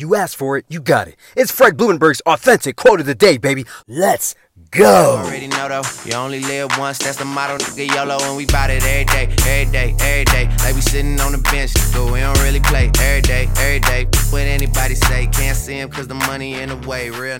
You asked for it, you got it. It's Fred Blumenberg's authentic quote of the day, baby. Let's go. Already know though, you only live once. That's the motto, nigga. YOLO, and we bout it every day, every day, every day. Like we sitting on the bench, nigga. We don't really play every day, every day. What anybody say, can't see him cause the money in the way. Real.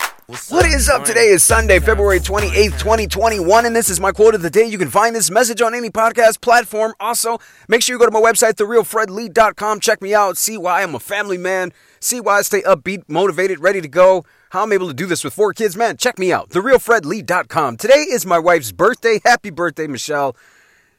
What is up? Today is Sunday, February 28th, 2021, and this is my quote of the day. You can find this message on any podcast platform. Also, make sure you go to my website, therealfredlee.com. Check me out, see why I'm a family man, see why I stay upbeat, motivated, ready to go, how I'm able to do this with four kids. Man, check me out, therealfredlee.com. Today is my wife's birthday. Happy birthday, Michelle.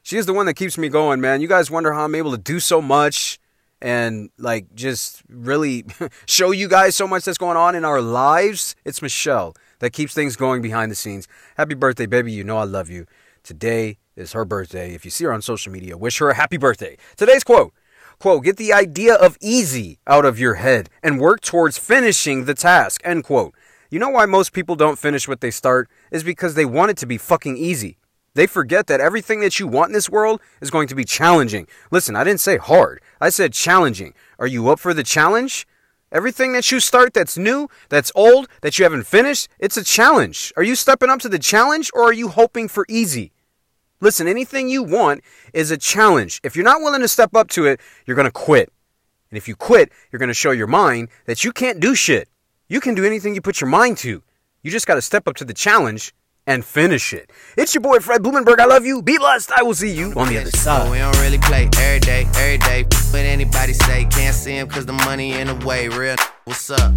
She is the one that keeps me going, man. You guys wonder how I'm able to do so much and like just really show you guys so much that's going on in our lives. It's Michelle that keeps things going behind the scenes. Happy birthday, baby. You know I love you. Today is her birthday. If you see her on social media, wish her a happy birthday. Today's quote quote get the idea of easy out of your head and work towards finishing the task end quote you know why most people don't finish what they start is because they want it to be fucking easy they forget that everything that you want in this world is going to be challenging. Listen, I didn't say hard. I said challenging. Are you up for the challenge? Everything that you start that's new, that's old, that you haven't finished, it's a challenge. Are you stepping up to the challenge or are you hoping for easy? Listen, anything you want is a challenge. If you're not willing to step up to it, you're going to quit. And if you quit, you're going to show your mind that you can't do shit. You can do anything you put your mind to. You just got to step up to the challenge and finish it. It's your boy Fred Blumenberg. I love you. Be blessed. I will see you on the other side. we don't really play every day, every day. What anybody say, can't see him cause the money in the way. Real. What's up?